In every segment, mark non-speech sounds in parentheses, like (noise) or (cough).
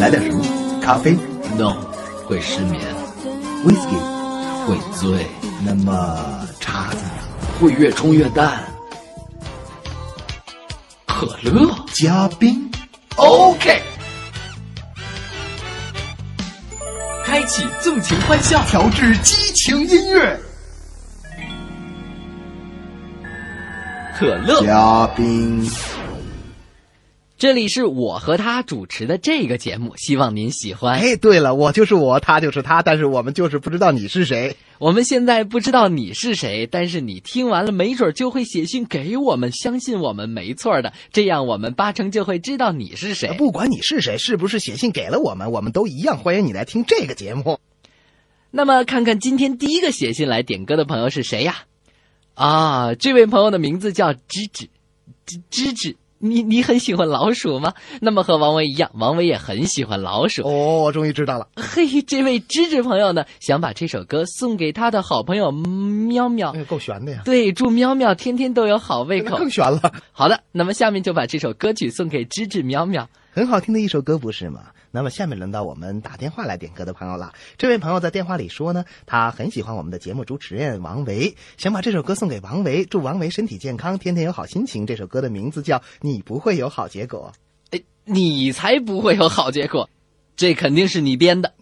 来点什么？咖啡、No，会失眠，whisky，会醉，那么叉子？会越冲越淡。可乐加冰，，OK。开启纵情欢笑，调制激情音乐，可乐。加冰。这里是我和他主持的这个节目，希望您喜欢。哎，对了，我就是我，他就是他，但是我们就是不知道你是谁。我们现在不知道你是谁，但是你听完了，没准就会写信给我们，相信我们没错的，这样我们八成就会知道你是谁。不管你是谁，是不是写信给了我们，我们都一样欢迎你来听这个节目。那么看看今天第一个写信来点歌的朋友是谁呀？啊，这位朋友的名字叫芝芝，芝芝芝。你你很喜欢老鼠吗？那么和王维一样，王维也很喜欢老鼠。哦，我终于知道了。(laughs) 嘿，这位芝芝朋友呢，想把这首歌送给他的好朋友喵喵。哎，够悬的呀！对，祝喵喵天天都有好胃口。更悬了。好的，那么下面就把这首歌曲送给芝芝喵喵。很好听的一首歌，不是吗？那么下面轮到我们打电话来点歌的朋友了。这位朋友在电话里说呢，他很喜欢我们的节目主持人王维，想把这首歌送给王维，祝王维身体健康，天天有好心情。这首歌的名字叫《你不会有好结果》。哎，你才不会有好结果，这肯定是你编的。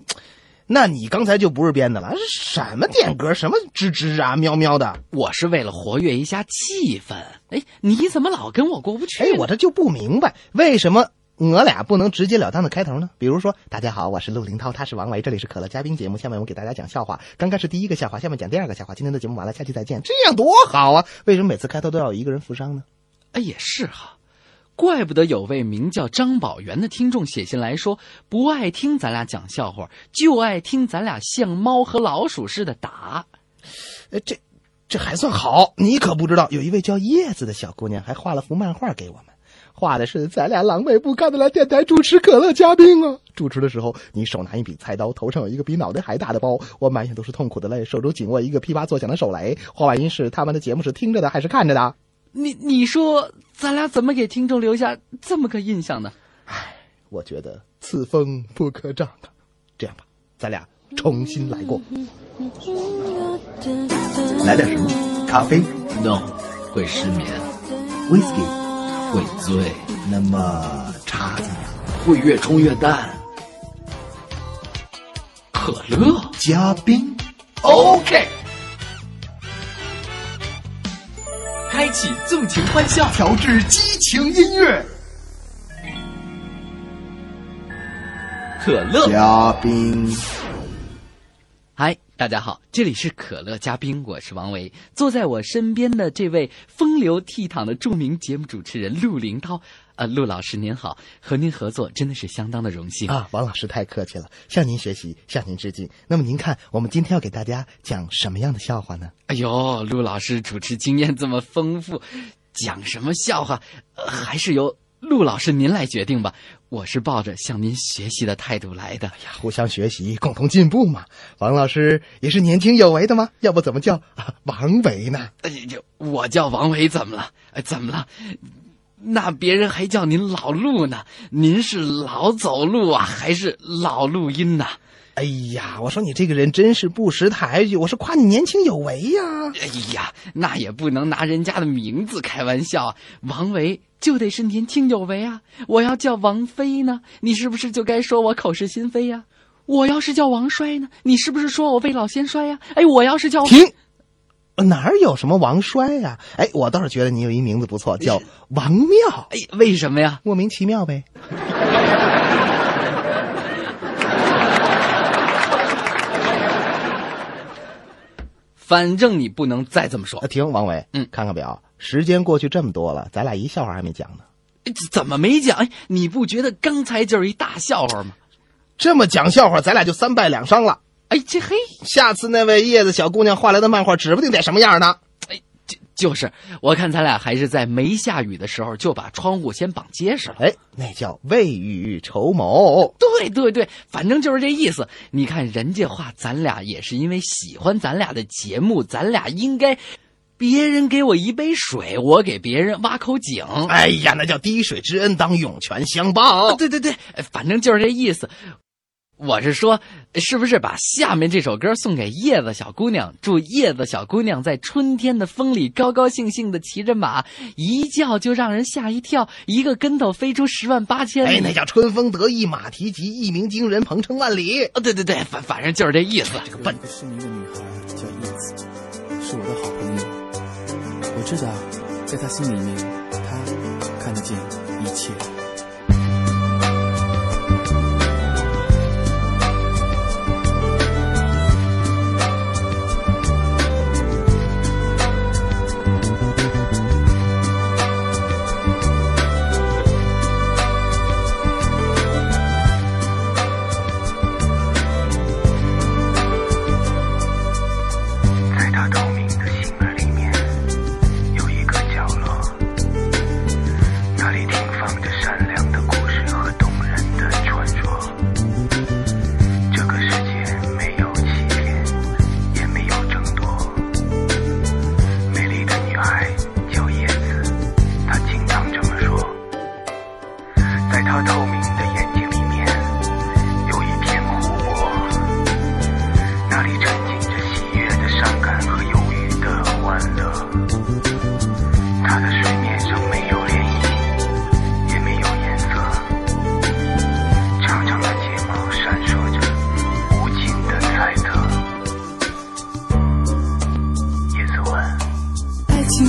那你刚才就不是编的了，什么点歌，什么吱吱啊、喵喵的。我是为了活跃一下气氛。哎，你怎么老跟我过不去？哎，我这就不明白，为什么我俩不能直截了当的开头呢？比如说，大家好，我是陆林涛，他是王维，这里是可乐嘉宾节目。下面我给大家讲笑话，刚开始第一个笑话，下面讲第二个笑话。今天的节目完了，下期再见，这样多好啊！为什么每次开头都要有一个人负伤呢？哎，也是哈。怪不得有位名叫张宝元的听众写信来说，不爱听咱俩讲笑话，就爱听咱俩像猫和老鼠似的打。呃，这这还算好，你可不知道，有一位叫叶子的小姑娘还画了幅漫画给我们，画的是咱俩狼狈不堪的来电台主持可乐嘉宾啊。主持的时候，你手拿一柄菜刀，头上有一个比脑袋还大的包，我满眼都是痛苦的泪，手中紧握一个噼啪作响的手雷。画外音是他们的节目是听着的还是看着的？你你说咱俩怎么给听众留下这么个印象呢？唉我觉得此风不可长啊。这样吧，咱俩重新来过。来点什么？咖啡、No，会失眠，whisky，会醉，那么茶呢？会越冲越淡。可乐加冰，，OK。开启纵情欢笑，调制激情音乐，可乐加冰。嗨，大家好，这里是可乐嘉宾，我是王维。坐在我身边的这位风流倜傥的著名节目主持人陆林涛，呃，陆老师您好，和您合作真的是相当的荣幸。啊，王老师太客气了，向您学习，向您致敬。那么您看，我们今天要给大家讲什么样的笑话呢？哎呦，陆老师主持经验这么丰富，讲什么笑话，呃还是由陆老师您来决定吧。我是抱着向您学习的态度来的。呀，互相学习，共同进步嘛。王老师也是年轻有为的吗？要不怎么叫啊王维呢？哎，就我叫王维，怎么了？哎，怎么了？那别人还叫您老陆呢？您是老走路啊，还是老录音呐？哎呀，我说你这个人真是不识抬举，我是夸你年轻有为呀。哎呀，那也不能拿人家的名字开玩笑啊！王维就得是年轻有为啊！我要叫王菲呢，你是不是就该说我口是心非呀？我要是叫王衰呢，你是不是说我未老先衰呀？哎，我要是叫停，哪儿有什么王衰呀？哎，我倒是觉得你有一名字不错，叫王妙，哎，为什么呀？莫名其妙呗。反正你不能再这么说啊，。停，王伟，嗯看看表，时间过去这么多了，咱俩一笑话还没讲呢。哎怎么没讲？哎，你不觉得刚才就是一大笑话吗？这么讲笑话，咱俩就三败两伤了。哎，这嘿，下次那位叶子小姑娘画来的漫画，指不定得什么样呢。就就是，我看咱俩还是在没下雨的时候就把窗户先绑结实了。哎，那叫未雨绸缪。对对对，反正就是这意思。你看人家话咱俩也是因为喜欢咱俩的节目，咱俩应该别人给我一杯水，我给别人挖口井。哎呀，那叫滴水之恩，当涌泉相报。对对对，反正就是这意思。我是说，是不是把下面这首歌送给叶子小姑娘？祝叶子小姑娘在春天的风里高高兴兴的骑着马，一叫就让人吓一跳，一个跟头飞出十万八千里。哎，那叫春风得意马蹄疾，一鸣惊人鹏程万里。哦，对对对，反反正就是这意思。这个笨有一个失明的女孩叫叶子，是我的好朋友。我知道，在她心里面，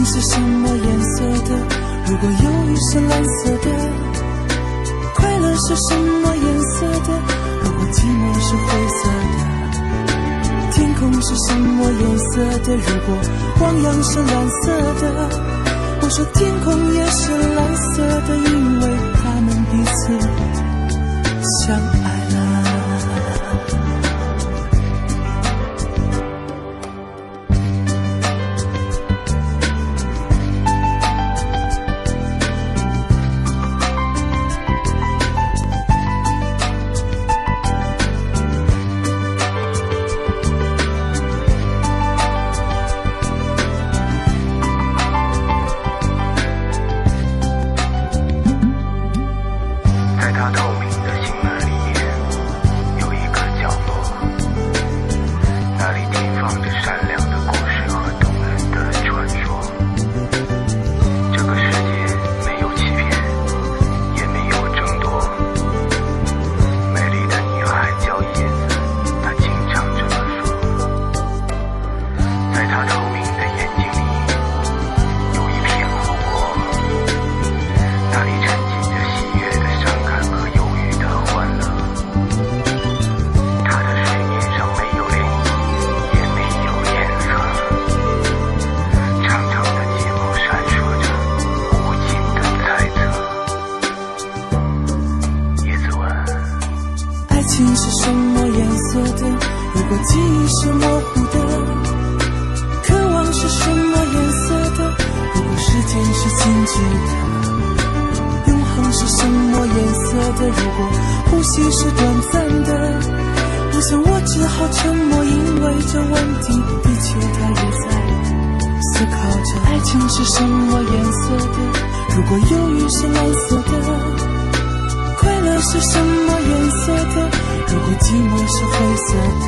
是什么颜色的？如果忧郁是蓝色的，快乐是什么颜色的？如果寂寞是灰色的，天空是什么颜色的？如果汪洋是蓝色的，我说天空也是蓝色的，因为他们彼此相爱是蓝色的。快乐是什么颜色的？如果寂寞是灰色的，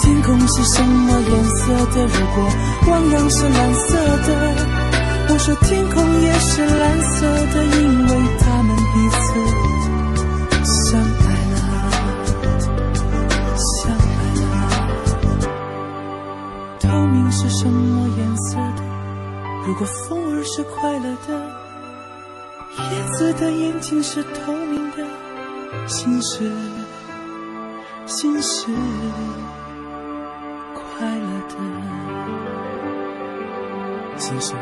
天空是什么颜色的？如果汪洋是蓝色的，我说天空也是蓝色的，因为他们彼此相爱了，相爱了。透明是什么颜色的？如果风儿是快乐的。子的眼睛是透明的，心是心是快乐的，心是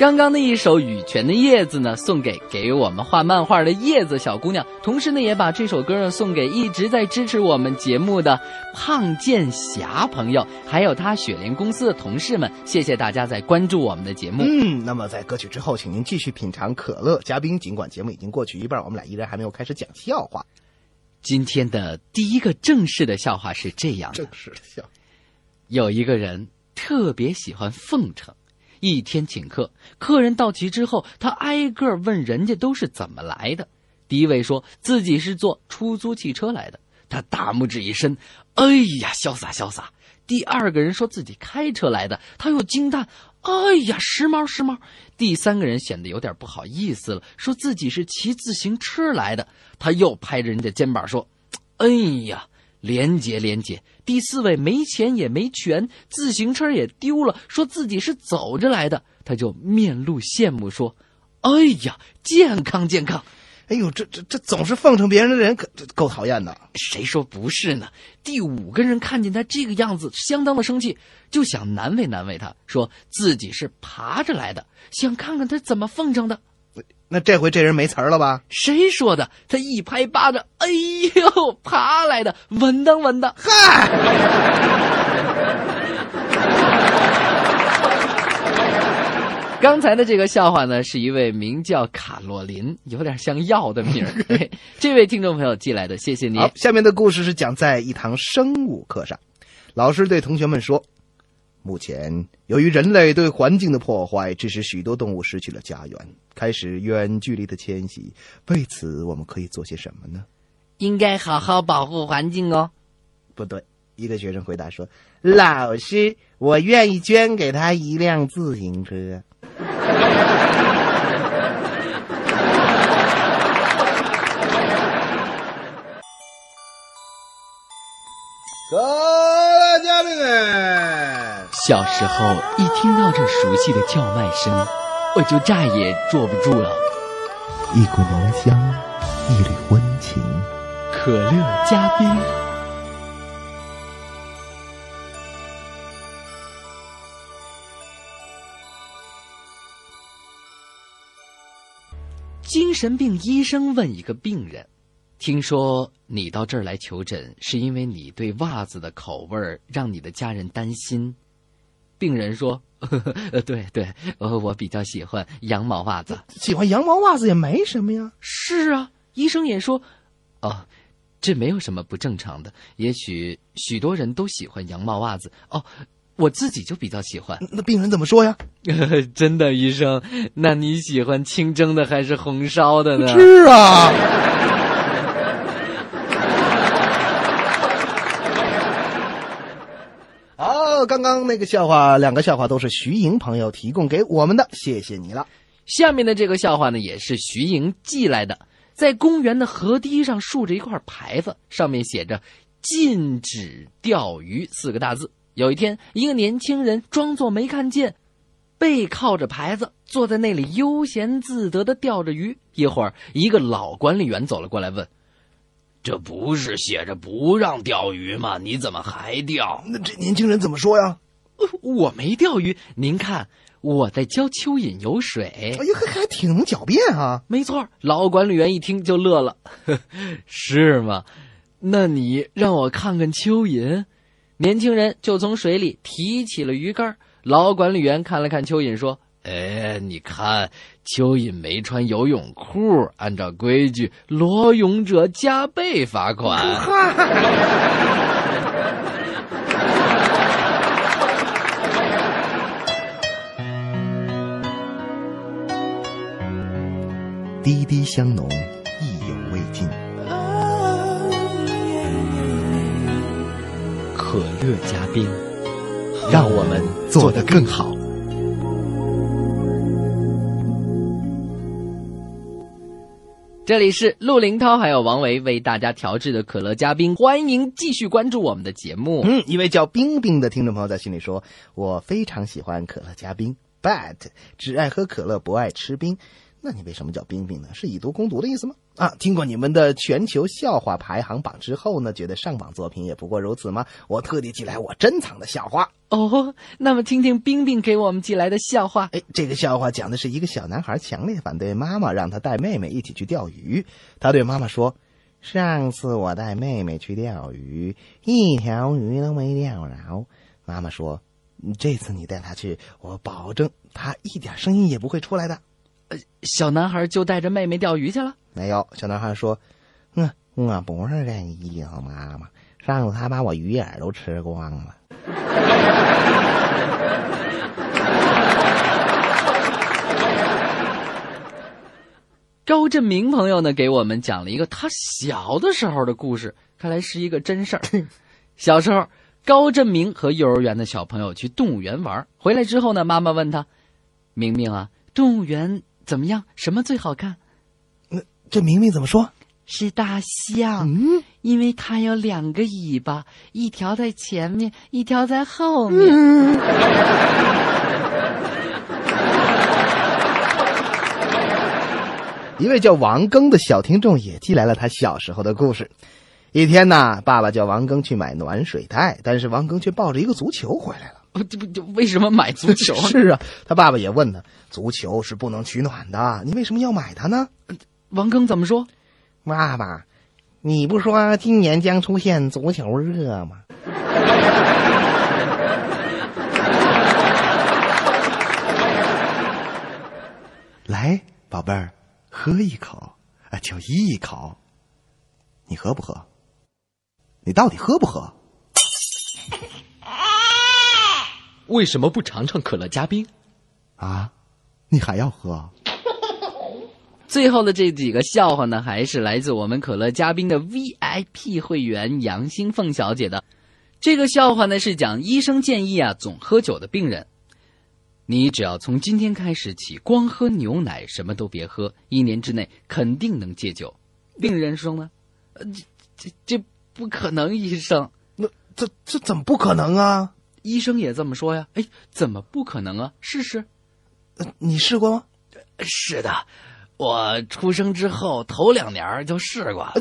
刚刚的一首《羽泉的叶子》呢，送给给我们画漫画的叶子小姑娘，同时呢，也把这首歌呢送给一直在支持我们节目的胖剑侠朋友，还有他雪莲公司的同事们。谢谢大家在关注我们的节目。嗯，那么在歌曲之后，请您继续品尝可乐。嘉宾，尽管节目已经过去一半，我们俩依然还没有开始讲笑话。今天的第一个正式的笑话是这样的正：式的笑，有一个人特别喜欢奉承，一天请客，客人到齐之后，他挨个问人家都是怎么来的。第一位说自己是坐出租汽车来的，他大拇指一伸，哎呀，潇洒潇洒。第二个人说自己开车来的，他又惊叹，哎呀，时髦时髦。第三个人显得有点不好意思了，说自己是骑自行车来的，他又拍着人家肩膀说，哎呀，廉洁廉洁。第四位没钱也没权，自行车也丢了，说自己是走着来的，他就面露羡慕说：“哎呀，健康健康。哎呦，这这这总是奉承别人的人，可这够讨厌的。”谁说不是呢？第五个人看见他这个样子，相当的生气，就想难为难为他，说自己是爬着来的，想看看他怎么奉承的。那这回这人没词儿了吧？谁说的？他一拍巴掌，哎呦，爬来的，稳当稳当。嗨 (laughs) 刚才的这个笑话呢，是一位名叫卡洛琳，有点像药的名儿。(laughs) 哎这位听众朋友寄来的，谢谢你。好，下面的故事是讲在一堂生物课上，老师对同学们说：“目前，由于人类对环境的破坏，致使许多动物失去了家园，开始远距离的迁徙。为此，我们可以做些什么呢应该好好保护环境哦。？”不对，一个学生回答说：“老师，我愿意捐给他一辆自行车。(laughs) ”各位嘉宾们，小时候一听到这熟悉的叫卖声，我就再也坐不住了。一股浓香，一缕温情。可乐加冰，精神病医生问一个病人：“听说你到这儿来求诊，是因为你对袜子的口味儿让你的家人担心。”病人说：“ (laughs) 呃，对对，呃，我比较喜欢羊毛袜子。”喜欢羊毛袜子也没什么呀。是啊，医生也说，哦，这没有什么不正常的。也许许多人都喜欢羊毛袜子哦，我自己就比较喜欢。那病人怎么说呀？(laughs) 真的，医生，那你喜欢清蒸的还是红烧的呢？是啊。刚刚那个笑话，两个笑话都是徐莹朋友提供给我们的，谢谢你了。下面的这个笑话呢，也是徐莹寄来的。在公园的河堤上竖着一块牌子，上面写着“禁止钓鱼”四个大字。有一天，一个年轻人装作没看见，背靠着牌子，坐在那里悠闲自得的钓着鱼。一会儿，一个老管理员走了过来，问：“这不是写着不让钓鱼吗？你怎么还钓？”那这年轻人怎么说呀？我没钓鱼，您看我在教蚯蚓游水。哎呀，还还挺能狡辩啊！没错，老管理员一听就乐了，(laughs) 是吗？那你让我看看蚯蚓。年轻人就从水里提起了鱼竿。老管理员看了看蚯蚓，说：“哎，你看，蚯蚓没穿游泳裤，按照规矩，裸泳者加倍罚款。(laughs) ”滴滴香浓，意犹未尽。可乐加冰，让我们做得更好。这里是陆林涛还有王维为大家调制的可乐加冰，欢迎继续关注我们的节目。嗯，一位叫冰冰的听众朋友在心里说：“我非常喜欢可乐加冰，but 只爱喝可乐不爱吃冰。那你为什么叫冰冰呢？是以毒攻毒的意思吗？啊，听过你们的全球笑话排行榜之后呢，觉得上榜作品也不过如此吗？我特地寄来我珍藏的笑话。哦，那么听听冰冰给我们寄来的笑话。哎，这个笑话讲的是一个小男孩强烈反对妈妈让他带妹妹一起去钓鱼。他对妈妈说：“上次我带妹妹去钓鱼，一条鱼都没钓着。”妈妈说：“这次你带她去，我保证她一点声音也不会出来的。”小男孩就带着妹妹钓鱼去了。没有，小男孩说：“嗯，我不是这意思，妈妈。上次他把我鱼眼都吃光了。(laughs) ”高振明朋友呢，给我们讲了一个他小的时候的故事，看来是一个真事儿。(laughs) 小时候，高振明和幼儿园的小朋友去动物园玩，回来之后呢，妈妈问他：“明明啊，动物园怎么样？什么最好看？”这明明怎么说？是大象，嗯，因为它有两个尾巴，一条在前面，一条在后面。(laughs) 一位叫王庚的小听众也寄来了他小时候的故事。一天呢，爸爸叫王庚去买暖水袋，但是王庚却抱着一个足球回来了。哦 (laughs) 这不就为什么买足球呢？(laughs) 是啊，他爸爸也问他：“足球是不能取暖的，你为什么要买它呢王庚怎么说？？”爸爸，你不说今年将出现足球热吗？(laughs) 来，宝贝儿，喝一口啊，就一口。你喝不喝？你到底喝不喝？为什么不尝尝可乐加冰？啊，你还要喝？(laughs) 最后的这几个笑话呢，还是来自我们可乐嘉宾的 VIP 会员杨新凤小姐的。这个笑话呢是讲医生建议啊总喝酒的病人，你只要从今天开始起光喝牛奶，什么都别喝，一年之内肯定能戒酒。病人说呢，呃，这这这不可能，医生。那这这怎么不可能啊？医生也这么说呀。哎，怎么不可能啊？试试。呃你试过吗？是的，我出生之后头两年就试过。(laughs)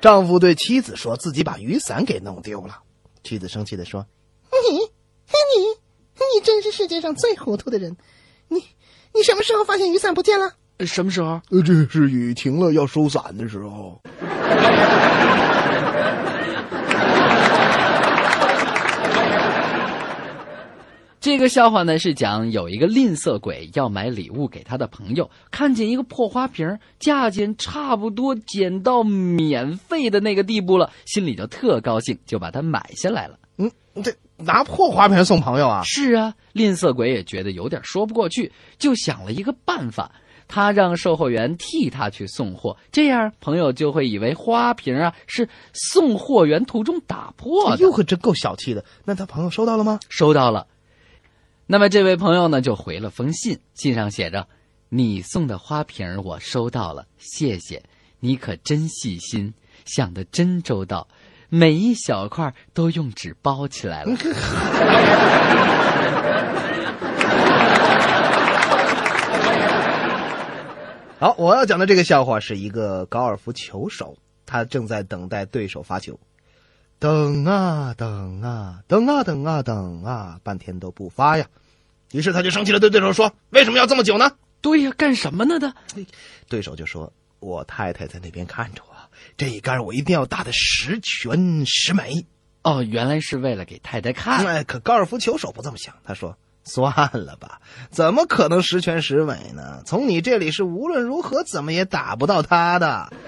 丈夫对妻子说自己把雨伞给弄丢了，妻子生气的说：“你，你，你真是世界上最糊涂的人！你，你什么时候发现雨伞不见了？什么时候？呃，这是雨停了要收伞的时候。(laughs) 这个笑话呢是讲有一个吝啬鬼要买礼物给他的朋友，看见一个破花瓶，价钱差不多减到免费的那个地步了，心里就特高兴，就把它买下来了。嗯，这拿破花瓶送朋友啊？是啊，吝啬鬼也觉得有点说不过去，就想了一个办法。他让售货员替他去送货，这样朋友就会以为花瓶啊是送货员途中打破的。哎呦，可真够小气的。那他朋友收到了吗？收到了。那么这位朋友呢，就回了封信，信上写着：“你送的花瓶我收到了，谢谢，你可真细心，想的真周到，每一小块都用纸包起来了。(laughs) (laughs) 好，我要讲的这个笑话是一个高尔夫球手，他正在等待对手发球，等啊等啊等啊等啊等啊，半天都不发呀。于是他就生气了，对对手说：“为什么要这么久呢对呀，干什么呢的？？”对手就说：“我太太在那边看着我，这一杆我一定要打的十全十美。哦，原来是为了给太太看。哎，可高尔夫球手不这么想，他说：“ (laughs) 算了吧，怎么可能十全十美呢？从你这里是无论如何怎么也打不到他的。(laughs) ”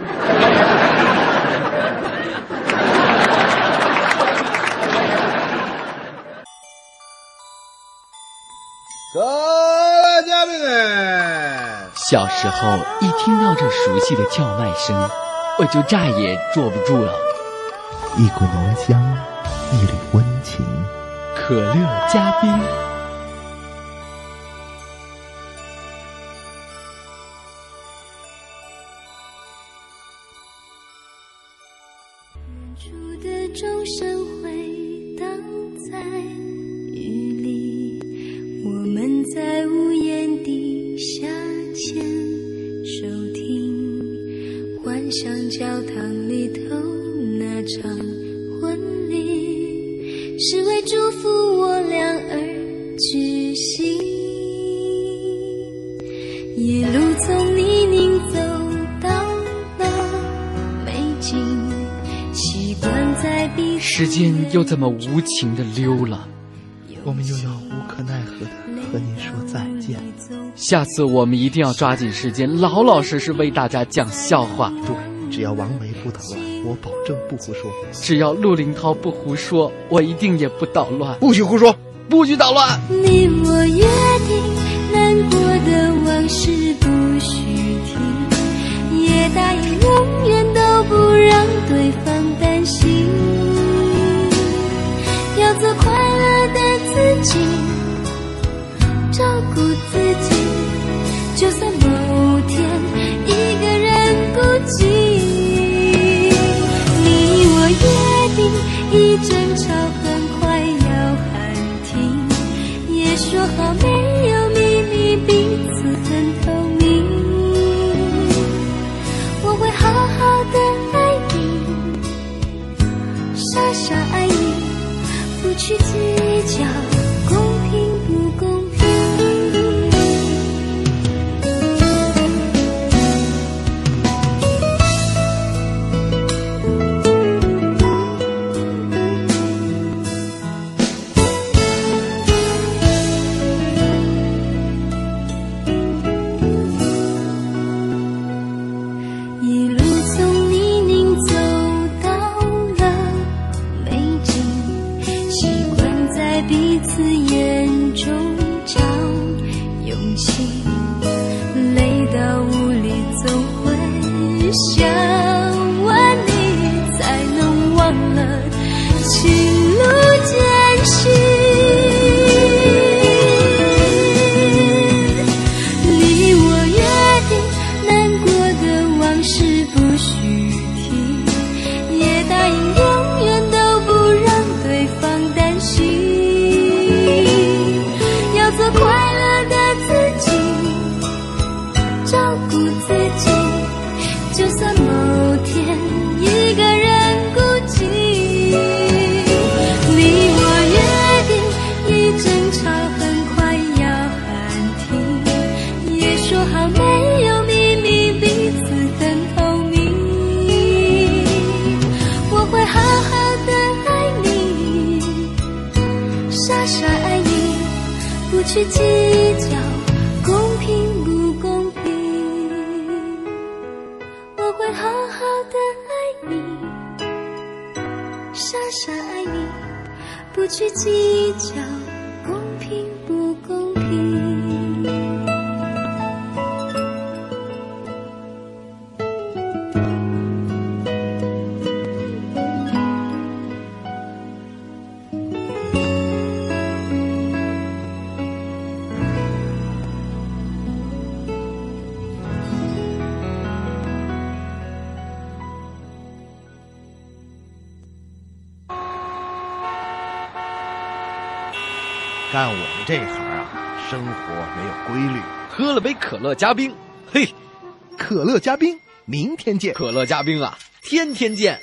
各位嘉宾们，小时候一听到这熟悉的叫卖声，我就再也坐不住了。一股浓香，一缕温情。可乐加冰。一路从泥泞走到了美景，习惯在彼此时间又这么无情的溜了。我们又要无可奈何的和您说再见。下次我们一定要抓紧时间，老老实实为大家讲笑话。对，只要王维不捣乱，我保证不胡说。只要陆林涛不胡说，我一定也不捣乱。不许胡说，不许捣乱。你我约定，是不许提，也答应永远都不让对方担心，要做快乐的自己，照顾自己，就算就算某天一个人孤寂。你我约定，一争吵很快要喊停，也说好没有秘密，彼此很透明。我会好好的爱你，傻傻爱你，不去计去计较这行啊，生活没有规律。喝了杯可乐加冰，嘿，可乐加冰，明天见。可乐加冰啊，天天见。